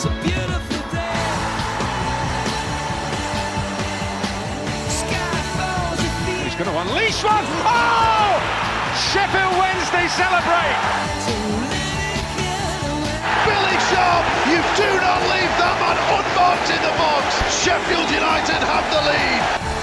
He's going to unleash one. Oh! Sheffield Wednesday celebrate. to let it get away. Billy Sharp, you do not leave that man unmarked in the box. Sheffield United have the lead.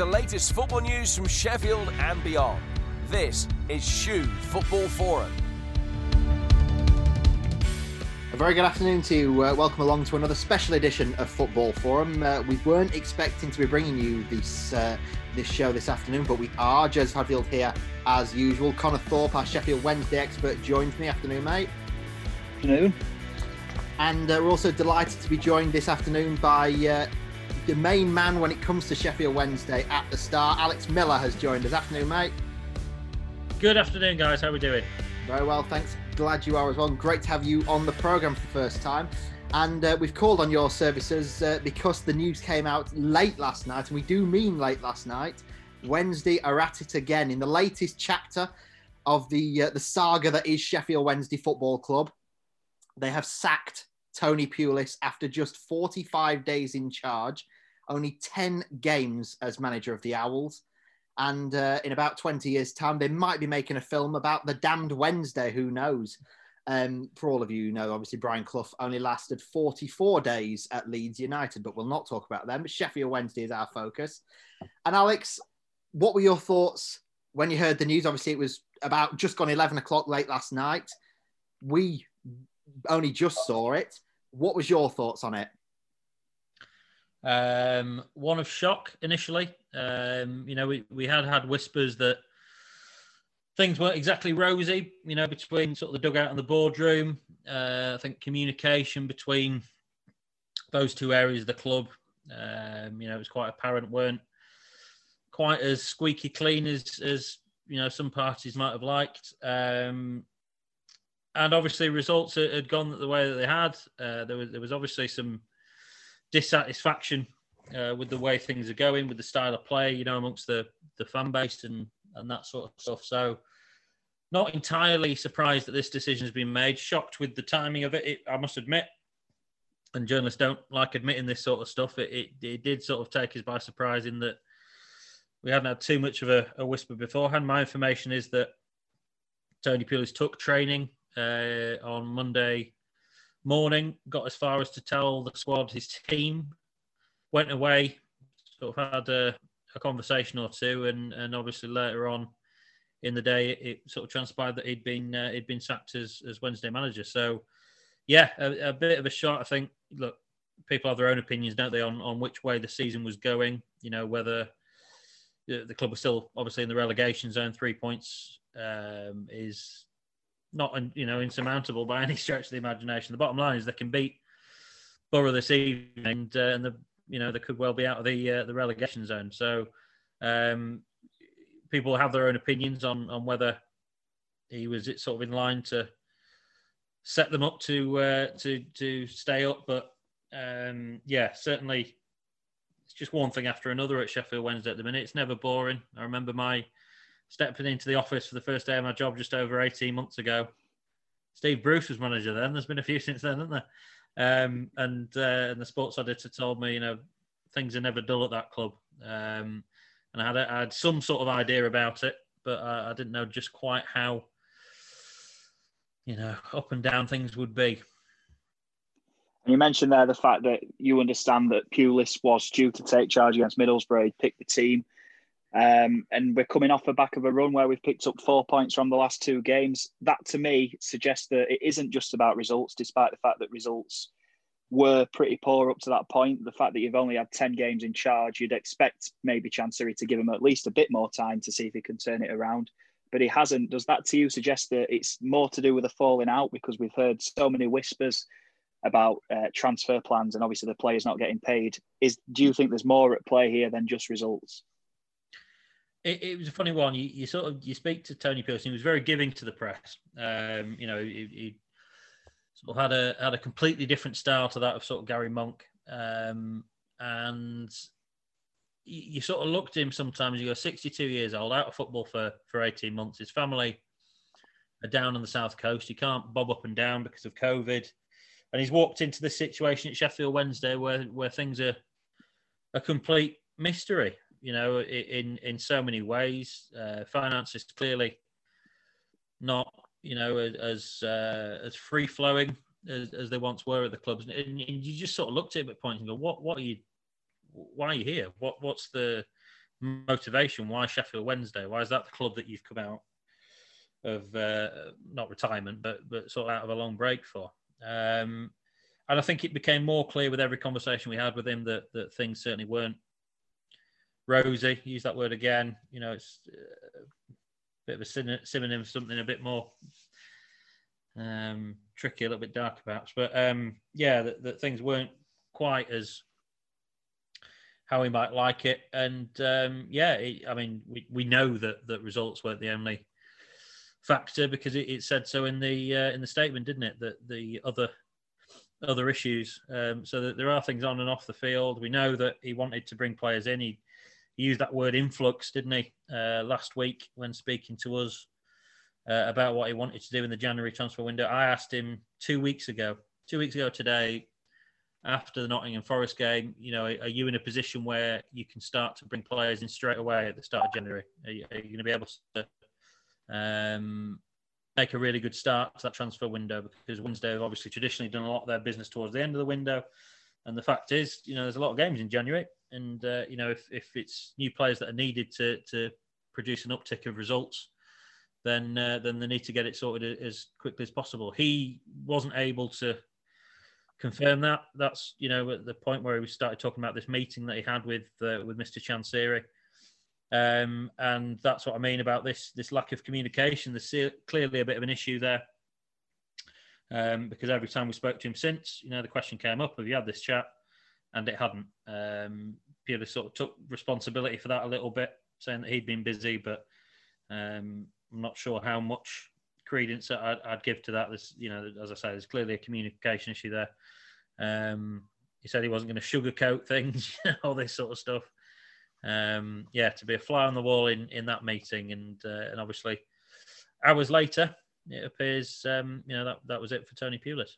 The latest football news from Sheffield and beyond. This is Shoe Football Forum. A very good afternoon to you. Uh, welcome along to another special edition of Football Forum. Uh, we weren't expecting to be bringing you this uh, this show this afternoon, but we are. Jez Hadfield here as usual. Connor Thorpe, our Sheffield Wednesday expert, joins me. Afternoon, mate. afternoon. And uh, we're also delighted to be joined this afternoon by uh, the main man when it comes to Sheffield Wednesday at the start. Alex Miller has joined us. Afternoon, mate. Good afternoon, guys. How are we doing? Very well, thanks. Glad you are as well. Great to have you on the program for the first time. And uh, we've called on your services uh, because the news came out late last night, and we do mean late last night. Wednesday are at it again in the latest chapter of the uh, the saga that is Sheffield Wednesday Football Club. They have sacked Tony Pulis after just 45 days in charge, only 10 games as manager of the Owls. And uh, in about 20 years' time, they might be making a film about the damned Wednesday. Who knows? Um, for all of you who know, obviously, Brian Clough only lasted 44 days at Leeds United, but we'll not talk about them. Sheffield Wednesday is our focus. And Alex, what were your thoughts when you heard the news? Obviously, it was about just gone 11 o'clock late last night. We only just saw it. What was your thoughts on it? Um, one of shock initially. Um, you know, we, we had had whispers that things weren't exactly rosy, you know, between sort of the dugout and the boardroom. Uh, I think communication between those two areas of the club, um, you know, it was quite apparent weren't quite as squeaky clean as, as you know, some parties might have liked. Um, and obviously results had- gone the way that they had. Uh, there was there was obviously some dissatisfaction uh, with the way things are going, with the style of play, you know, amongst the the fan base and and that sort of stuff. So, not entirely surprised that this decision has been made. Shocked with the timing of it, it I must admit. And journalists don't like admitting this sort of stuff. It, it, it did sort of take us by surprise in that we hadn't had too much of a, a whisper beforehand. My information is that Tony Pulis took training uh, on Monday morning, got as far as to tell the squad his team, went away, sort of had a, a conversation or two, and, and obviously later on in the day, it sort of transpired that he'd been uh, he'd been sacked as, as Wednesday manager. So, yeah, a, a bit of a shot. I think. Look, people have their own opinions, don't they, on on which way the season was going. You know whether the the club was still obviously in the relegation zone. Three points um, is not you know insurmountable by any stretch of the imagination. The bottom line is they can beat Borough this evening, and, uh, and the you know they could well be out of the uh, the relegation zone. So um, people have their own opinions on on whether he was it sort of in line to set them up to uh, to to stay up. But um, yeah, certainly it's just one thing after another at Sheffield Wednesday at the minute. It's never boring. I remember my stepping into the office for the first day of my job just over 18 months ago. Steve Bruce was manager then. There's been a few since then, hasn't there? Um, and uh, and the sports editor told me, you know, things are never dull at that club. Um, and I had, a, I had some sort of idea about it, but I, I didn't know just quite how, you know, up and down things would be. And you mentioned there the fact that you understand that Pulis was due to take charge against Middlesbrough, he'd the team. Um, and we're coming off the back of a run where we've picked up four points from the last two games. That to me suggests that it isn't just about results, despite the fact that results were pretty poor up to that point. The fact that you've only had 10 games in charge, you'd expect maybe Chansiri to give him at least a bit more time to see if he can turn it around. But he hasn't. Does that to you suggest that it's more to do with a falling out? Because we've heard so many whispers about uh, transfer plans and obviously the players not getting paid. Is Do you think there's more at play here than just results? It, it was a funny one. You, you sort of you speak to Tony Pearson. He was very giving to the press. Um, you know, he, he sort of had a had a completely different style to that of sort of Gary Monk. Um, and you, you sort of looked at him sometimes. You go 62 years old, out of football for for 18 months. His family are down on the south coast. He can't bob up and down because of COVID, and he's walked into this situation at Sheffield Wednesday where where things are a complete mystery. You know, in in so many ways, uh, finance is clearly not you know as uh, as free flowing as, as they once were at the clubs, and, and you just sort of looked at him at points and go, "What what are you? Why are you here? What what's the motivation? Why Sheffield Wednesday? Why is that the club that you've come out of uh, not retirement, but but sort of out of a long break for?" Um, and I think it became more clear with every conversation we had with him that that things certainly weren't rosy. Use that word again. You know, it's uh, a bit of a synonym for something a bit more um, tricky, a little bit darker perhaps. But um, yeah, that, that things weren't quite as how we might like it. And um, yeah, it, I mean, we, we know that that results weren't the only factor because it, it said so in the uh, in the statement, didn't it? That the other other issues. Um, so that there are things on and off the field. We know that he wanted to bring players in. He used that word influx, didn't he, uh, last week when speaking to us uh, about what he wanted to do in the January transfer window. I asked him two weeks ago, two weeks ago today, after the Nottingham Forest game, you know, are you in a position where you can start to bring players in straight away at the start of January? Are you, are you going to be able to um, make a really good start to that transfer window? Because Wednesday have obviously traditionally done a lot of their business towards the end of the window. And the fact is, you know, there's a lot of games in January, and uh, you know, if, if it's new players that are needed to to produce an uptick of results, then uh, then they need to get it sorted as quickly as possible. He wasn't able to confirm that. That's you know at the point where we started talking about this meeting that he had with uh, with Mr. Chansiri, um, and that's what I mean about this this lack of communication. There's clearly a bit of an issue there. Um, because every time we spoke to him since, you know, the question came up: Have you had this chat? And it hadn't. Um, sort of took responsibility for that a little bit, saying that he'd been busy, but um, I'm not sure how much credence I'd, I'd give to that. You know, as I say, there's clearly a communication issue there. Um, he said he wasn't going to sugarcoat things, all this sort of stuff. Um, yeah, to be a fly on the wall in, in that meeting, and uh, and obviously hours later, it appears um, you know that that was it for Tony Pulis.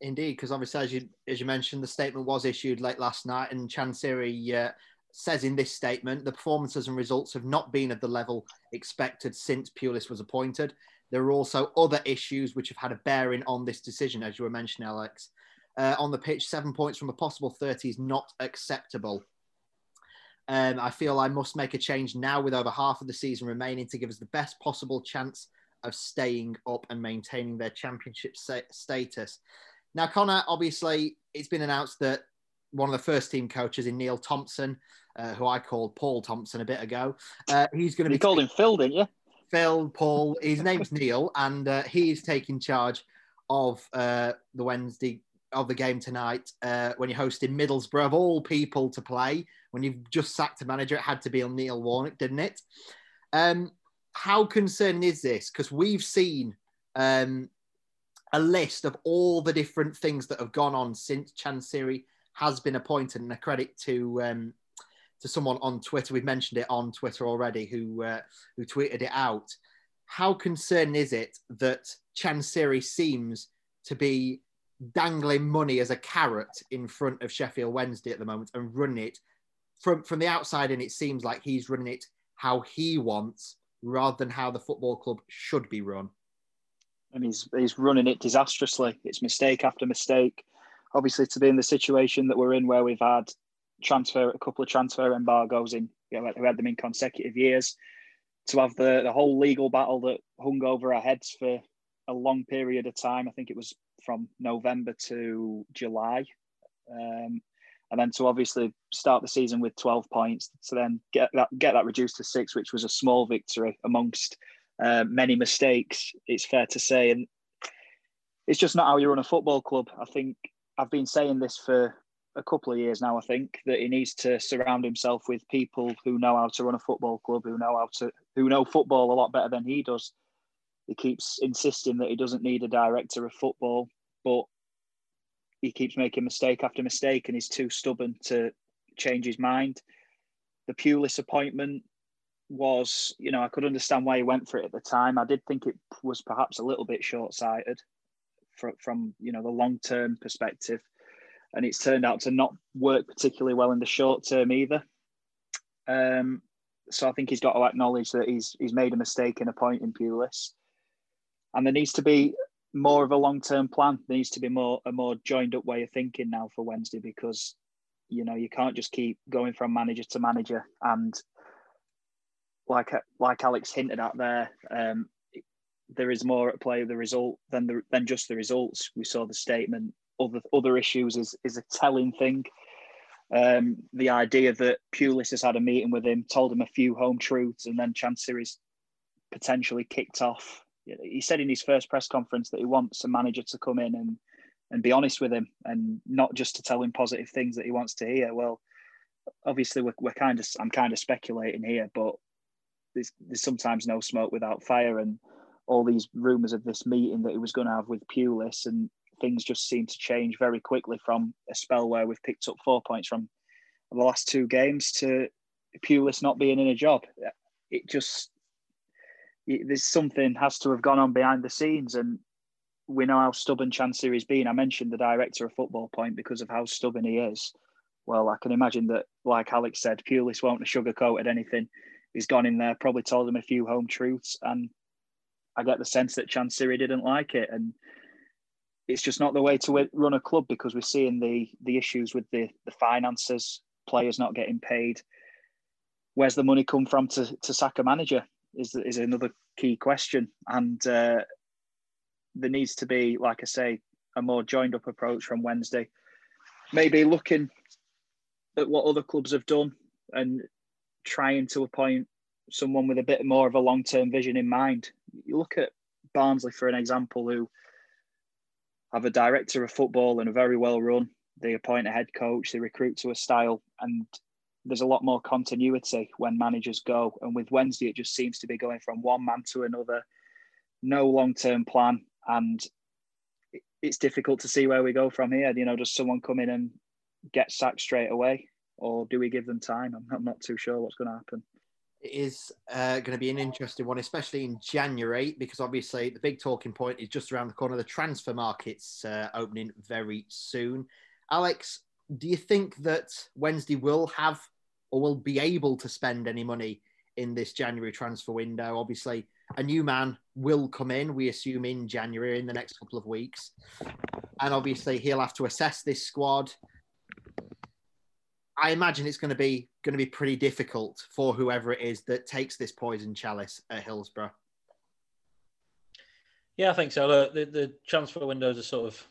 Indeed, because obviously, as you as you mentioned, the statement was issued late last night, and Chansiri uh, says in this statement the performances and results have not been at the level expected since Pulis was appointed. There are also other issues which have had a bearing on this decision, as you were mentioning, Alex. Uh, on the pitch, seven points from a possible 30 is not acceptable. Um, I feel I must make a change now with over half of the season remaining to give us the best possible chance of staying up and maintaining their championship sta- status. Now, Connor, obviously, it's been announced that one of the first team coaches in Neil Thompson, uh, who I called Paul Thompson a bit ago, uh, he's going to be You called him Phil, didn't you? Phil, Paul. His name's Neil, and uh, he is taking charge of uh, the Wednesday of the game tonight uh, when you're hosting Middlesbrough of all people to play. When you've just sacked a manager, it had to be on Neil Warnock, didn't it? Um, how concerning is this? Because we've seen um, a list of all the different things that have gone on since Chansiri has been appointed, and a credit to um, to someone on Twitter. We've mentioned it on Twitter already, who uh, who tweeted it out. How concerning is it that Chansiri seems to be dangling money as a carrot in front of Sheffield Wednesday at the moment and running it from from the outside And It seems like he's running it how he wants rather than how the football club should be run. and he's he's running it disastrously. It's mistake after mistake. Obviously, to be in the situation that we're in, where we've had transfer a couple of transfer embargoes in, you know, we had them in consecutive years, to have the the whole legal battle that hung over our heads for a long period of time. I think it was from November to July, um, and then to obviously start the season with twelve points, to then get that get that reduced to six, which was a small victory amongst uh, many mistakes, it's fair to say. And it's just not how you run a football club. I think I've been saying this for a couple of years now. I think that he needs to surround himself with people who know how to run a football club, who know how to, who know football a lot better than he does. He keeps insisting that he doesn't need a director of football, but he keeps making mistake after mistake, and he's too stubborn to change his mind. the Pulis appointment was, you know, I could understand why he went for it at the time. I did think it was perhaps a little bit short sighted from, from, you know, the long term perspective. And it's turned out to not work particularly well in the short term either. Um, so I think he's got to acknowledge that he's he's made a mistake in appointing Pulis. And there needs to be more of a long term plan. There needs to be more a more joined up way of thinking now for Wednesday because you know you can't just keep going from manager to manager and like like Alex hinted at there, um, there is more at play the result than the, than just the results. We saw the statement. Other other issues is is a telling thing. Um, the idea that Pulis has had a meeting with him, told him a few home truths, and then Chansiri's potentially kicked off. He said in his first press conference that he wants a manager to come in and and be honest with him, and not just to tell him positive things that he wants to hear. Well, obviously we're, we're kind of I'm kind of speculating here, but there's, there's sometimes no smoke without fire, and all these rumours of this meeting that he was going to have with Pulis, and things just seem to change very quickly from a spell where we've picked up four points from the last two games to Pulis not being in a job. It just there's something has to have gone on behind the scenes, and we know how stubborn Chansiri's been. I mentioned the director of football point because of how stubborn he is. Well, I can imagine that, like Alex said, Pulis won't have sugarcoated anything he's gone in there, probably told him a few home truths, and I get the sense that Chansiri didn't like it, and it's just not the way to run a club because we're seeing the the issues with the the finances, players not getting paid. Where's the money come from to to sack a manager? Is is another key question, and uh, there needs to be, like I say, a more joined up approach from Wednesday. Maybe looking at what other clubs have done and trying to appoint someone with a bit more of a long term vision in mind. You look at Barnsley, for an example, who have a director of football and are very well run. They appoint a head coach, they recruit to a style, and there's a lot more continuity when managers go. And with Wednesday, it just seems to be going from one man to another, no long term plan. And it's difficult to see where we go from here. You know, does someone come in and get sacked straight away? or do we give them time? I'm, I'm not too sure what's going to happen. It is uh, going to be an interesting one, especially in January, because obviously the big talking point is just around the corner. The transfer market's uh, opening very soon. Alex, do you think that Wednesday will have or will be able to spend any money in this January transfer window? Obviously, a new man will come in, we assume in January, in the next couple of weeks. And obviously, he'll have to assess this squad I imagine it's going to be going to be pretty difficult for whoever it is that takes this poison chalice at Hillsborough. Yeah, I think so. Look, the, the transfer windows are sort of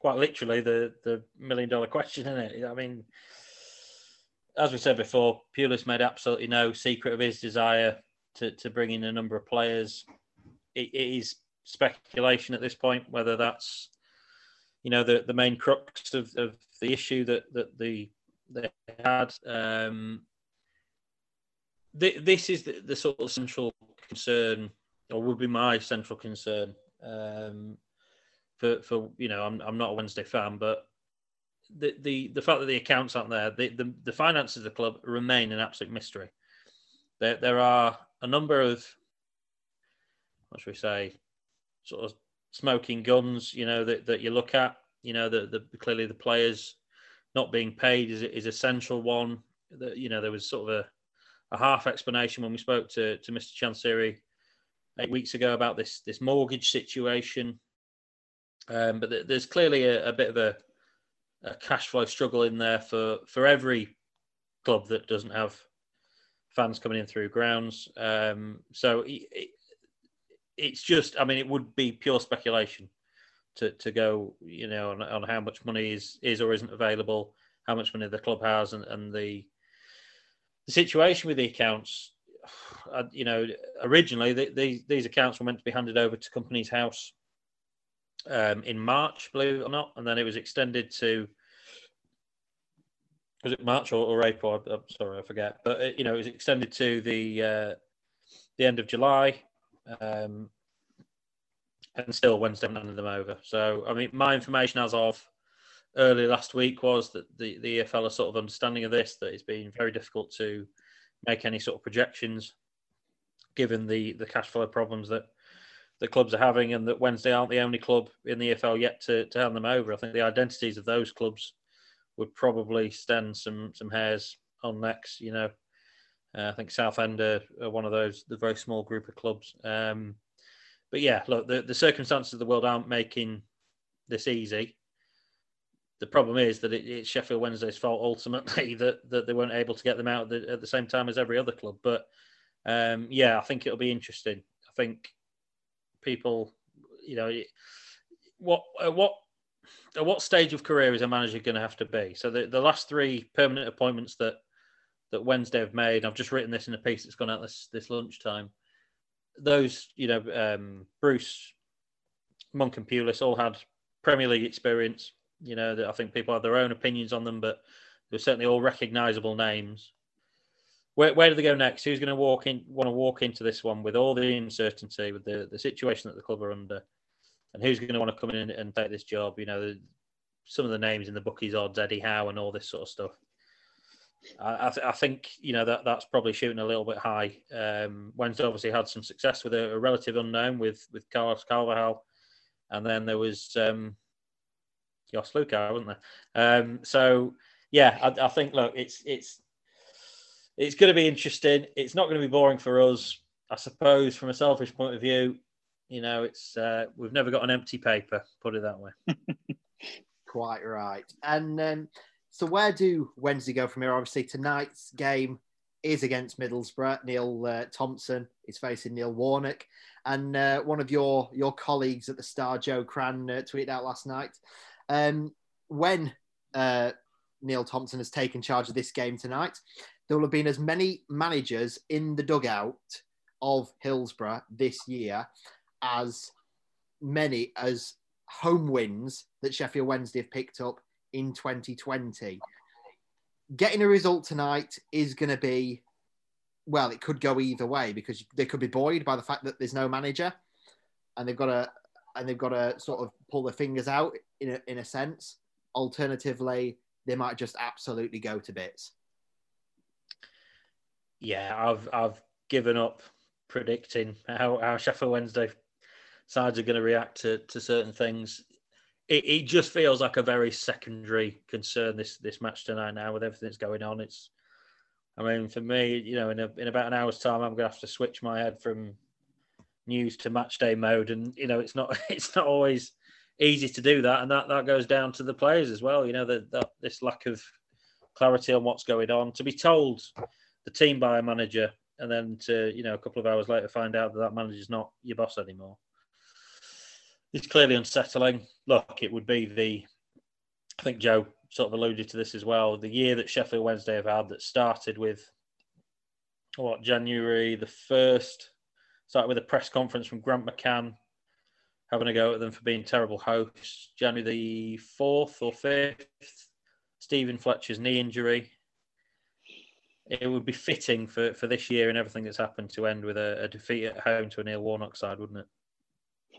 quite literally the the million dollar question, isn't it? I mean, as we said before, Pulis made absolutely no secret of his desire to, to bring in a number of players. it, it is speculation at this point whether that's you know the, the main crux of, of the issue that, that the they had. Um, th- this is the, the, sort of central concern, or would be my central concern. Um, for for you know, I'm I'm not a Wednesday fan, but the the the fact that the accounts aren't there, the the, the finances of the club remain an absolute mystery. There there are a number of what should we say, sort of smoking guns, you know, that, that you look at, you know, the, the clearly the players not being paid is is a central one. That you know there was sort of a, a half explanation when we spoke to to Mr. Chansiri eight weeks ago about this this mortgage situation. Um, but there's clearly a, a bit of a, a, cash flow struggle in there for for every club that doesn't have fans coming in through grounds. Um, so it, it, it's just, I mean, it would be pure speculation to, to go, you know, on, on how much money is, is or isn't available, how much money the club has, and, and the the situation with the accounts. You know, originally the, the, these accounts were meant to be handed over to Companies House um, in March, believe it or not, and then it was extended to was it March or, or April? I'm sorry, I forget. But uh, you know, it was extended to the uh, the end of July. Um, and still Wednesday handed them over. So, I mean, my information as of early last week was that the, the EFL are sort of understanding of this, that it's been very difficult to make any sort of projections, given the the cash flow problems that the clubs are having, and that Wednesday aren't the only club in the EFL yet to, to hand them over. I think the identities of those clubs would probably stand some some hairs on necks. You know, uh, I think Southend are, are one of those the very small group of clubs. Um, but yeah, look, the, the circumstances of the world aren't making this easy. The problem is that it, it's Sheffield Wednesday's fault ultimately that, that they weren't able to get them out at the, at the same time as every other club. But um, yeah, I think it'll be interesting. I think people, you know, what at what at what stage of career is a manager going to have to be? So the, the last three permanent appointments that that Wednesday have made, I've just written this in a piece that's gone out this this lunchtime. Those, you know, um, Bruce, Monk, and Pulis all had Premier League experience. You know, that I think people have their own opinions on them, but they're certainly all recognisable names. Where, where do they go next? Who's going to walk in? Want to walk into this one with all the uncertainty, with the, the situation that the club are under, and who's going to want to come in and take this job? You know, some of the names in the bookies odds, Eddie Howe, and all this sort of stuff. I, I, th- I think you know that that's probably shooting a little bit high. Um, obviously had some success with a, a relative unknown with with Carlos Carvalhal, and then there was um, Jos Luhukay, wasn't there? Um, so yeah, I, I think look, it's it's it's going to be interesting. It's not going to be boring for us, I suppose. From a selfish point of view, you know, it's uh, we've never got an empty paper. Put it that way. Quite right. And um, so, where do Wednesday go from here? Obviously, tonight's game is against Middlesbrough. Neil uh, Thompson is facing Neil Warnock, and uh, one of your your colleagues at the Star, Joe Crann, uh, tweeted out last night um, when uh, Neil Thompson has taken charge of this game tonight. There will have been as many managers in the dugout of Hillsborough this year as many as home wins that Sheffield Wednesday have picked up in 2020. Getting a result tonight is going to be, well, it could go either way because they could be buoyed by the fact that there's no manager, and they've got to and they've got to sort of pull their fingers out in a, in a sense. Alternatively, they might just absolutely go to bits. Yeah, I've I've given up predicting how, how Sheffield Wednesday sides are going to react to, to certain things. It, it just feels like a very secondary concern this this match tonight now with everything that's going on. It's I mean, for me, you know, in a, in about an hour's time, I'm going to have to switch my head from news to match day mode, and you know, it's not it's not always easy to do that, and that that goes down to the players as well. You know, that this lack of clarity on what's going on. To be told the team by a manager, and then to you know a couple of hours later find out that that manager's not your boss anymore. It's clearly unsettling. Look, it would be the. I think Joe sort of alluded to this as well. The year that Sheffield Wednesday have had that started with what January the first, started with a press conference from Grant McCann having a go at them for being terrible hosts. January the fourth or fifth, Steven Fletcher's knee injury. It would be fitting for, for this year and everything that's happened to end with a, a defeat at home to a Neil Warnock side, wouldn't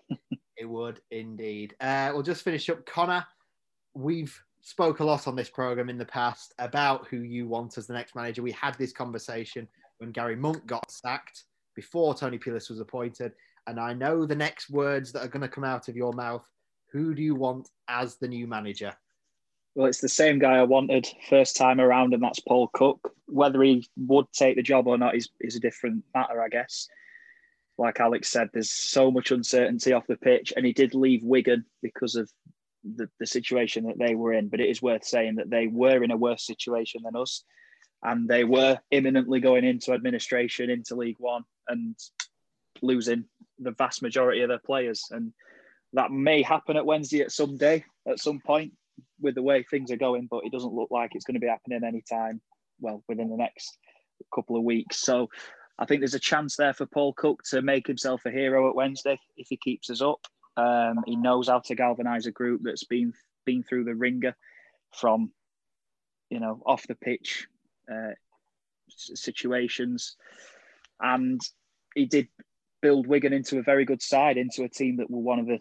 it? It would indeed. Uh, we'll just finish up. Connor, we've spoke a lot on this program in the past about who you want as the next manager. We had this conversation when Gary Monk got sacked before Tony Pulis was appointed, and I know the next words that are going to come out of your mouth. Who do you want as the new manager? Well, it's the same guy I wanted first time around, and that's Paul Cook. Whether he would take the job or not is, is a different matter, I guess. Like Alex said, there's so much uncertainty off the pitch, and he did leave Wigan because of the, the situation that they were in. But it is worth saying that they were in a worse situation than us, and they were imminently going into administration, into League One, and losing the vast majority of their players. And that may happen at Wednesday at some day, at some point, with the way things are going. But it doesn't look like it's going to be happening anytime. Well, within the next couple of weeks. So I think there's a chance there for Paul Cook to make himself a hero at Wednesday if he keeps us up. Um, he knows how to galvanise a group that's been been through the ringer from, you know, off the pitch uh, situations, and he did build Wigan into a very good side, into a team that were one of the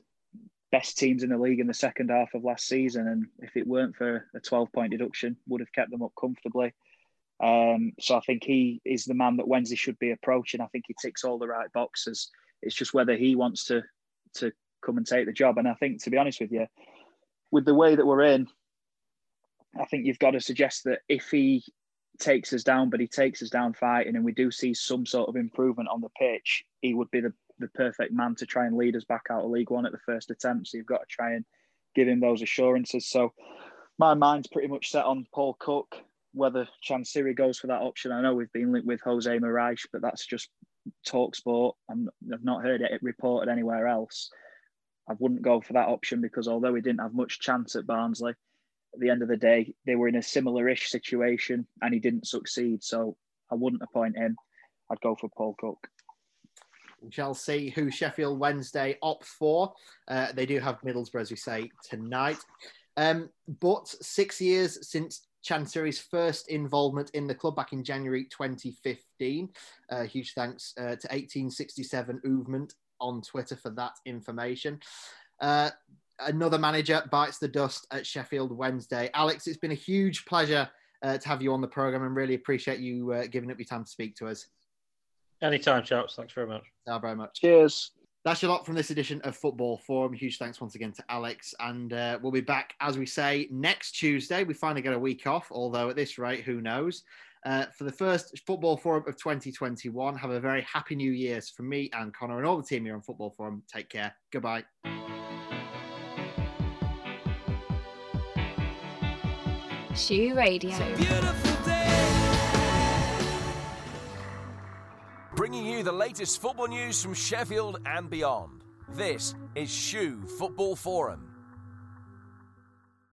best teams in the league in the second half of last season. And if it weren't for a 12 point deduction, would have kept them up comfortably. Um, so I think he is the man that Wednesday should be approaching. I think he ticks all the right boxes. It's just whether he wants to to come and take the job. And I think, to be honest with you, with the way that we're in, I think you've got to suggest that if he takes us down, but he takes us down fighting, and we do see some sort of improvement on the pitch, he would be the, the perfect man to try and lead us back out of League One at the first attempt. So you've got to try and give him those assurances. So my mind's pretty much set on Paul Cook. Whether Chansiri goes for that option, I know we've been linked with Jose Morais, but that's just talkSPORT. I'm, I've not heard it reported anywhere else. I wouldn't go for that option because although we didn't have much chance at Barnsley, at the end of the day, they were in a similar-ish situation and he didn't succeed. So I wouldn't appoint him. I'd go for Paul Cook. We shall see who Sheffield Wednesday opts for. Uh, they do have Middlesbrough, as we say, tonight. Um, but six years since Chansiri's first involvement in the club back in January 2015. Uh, huge thanks uh, to 1867 Movement on Twitter for that information. Uh, another manager bites the dust at Sheffield Wednesday. Alex, it's been a huge pleasure uh, to have you on the program and really appreciate you uh, giving up your time to speak to us. Anytime, chaps. Thanks very much. Thank you very much. Cheers. That's your lot from this edition of Football Forum. Huge thanks once again to Alex. And uh, we'll be back, as we say, next Tuesday. We finally get a week off, although at this rate, who knows? Uh, for the first Football Forum of 2021. Have a very happy new year's from me and Connor and all the team here on Football Forum. Take care. Goodbye. Shoe Radio. Bringing you the latest football news from Sheffield and beyond. This is Shoe Football Forum.